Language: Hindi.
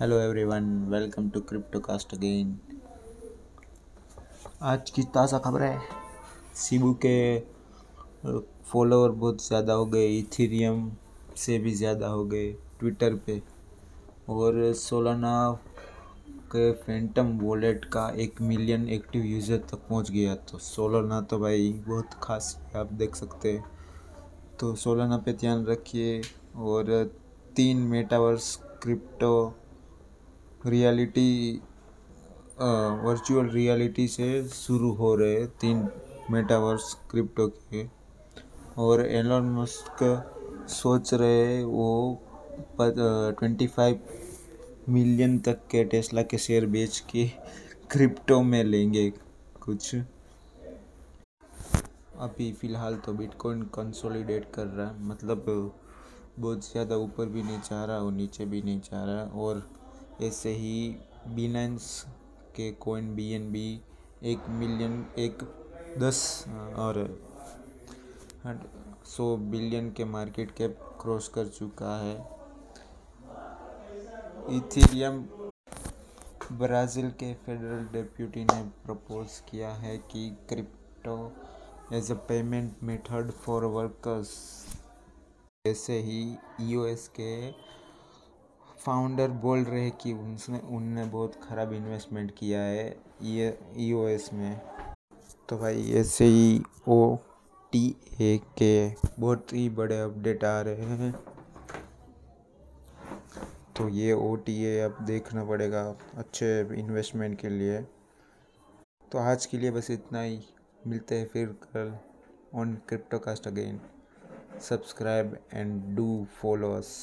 Hello everyone welcome to crypto cast again आज की ताज़ा खबर। है सीबू के फॉलोअर बहुत ज़्यादा हो गए इथेरियम से भी ज़्यादा हो गए ट्विटर पे। और सोलाना के फैंटम वॉलेट का एक मिलियन एक्टिव यूज़र तक पहुँच गया। तो सोलाना तो भाई बहुत खास है आप देख सकते हैं। तो सोलाना पे ध्यान रखिए। और तीन metaverse crypto reality virtual reality से शुरू हो रहे तीन मेटावर्स क्रिप्टो के। और एलोन मस्क सोच रहे वो ट्वेंटी फाइव मिलियन तक के टेस्ला के शेयर बेच के क्रिप्टो में लेंगे कुछ। अभी फ़िलहाल तो बिटकॉइन कंसोलिडेट कर रहा है मतलब बहुत ज़्यादा ऊपर भी नहीं चाह रहा और नीचे भी नहीं जा रहा। और ऐसे ही बिनेंस के कोइन बी एन बी एक मिलियन एक दस, और सौ बिलियन के मार्केट कैप क्रॉस कर चुका है। इथेरियम ब्राज़ील के फेडरल डेप्यूटी ने प्रपोज किया है कि crypto as a payment method for workers ऐसे ही यूएस के फाउंडर बोल रहे कि उनसे उनने बहुत ख़राब इन्वेस्टमेंट किया है ये ईओएस में। तो भाई ऐसे ही ओ टी ए के बहुत ही बड़े अपडेट आ रहे हैं। तो ये ओ टी ए अब देखना पड़ेगा अच्छे इन्वेस्टमेंट के लिए। तो आज के लिए बस इतना ही। मिलते हैं फिर कल on cryptocast again subscribe and do follow us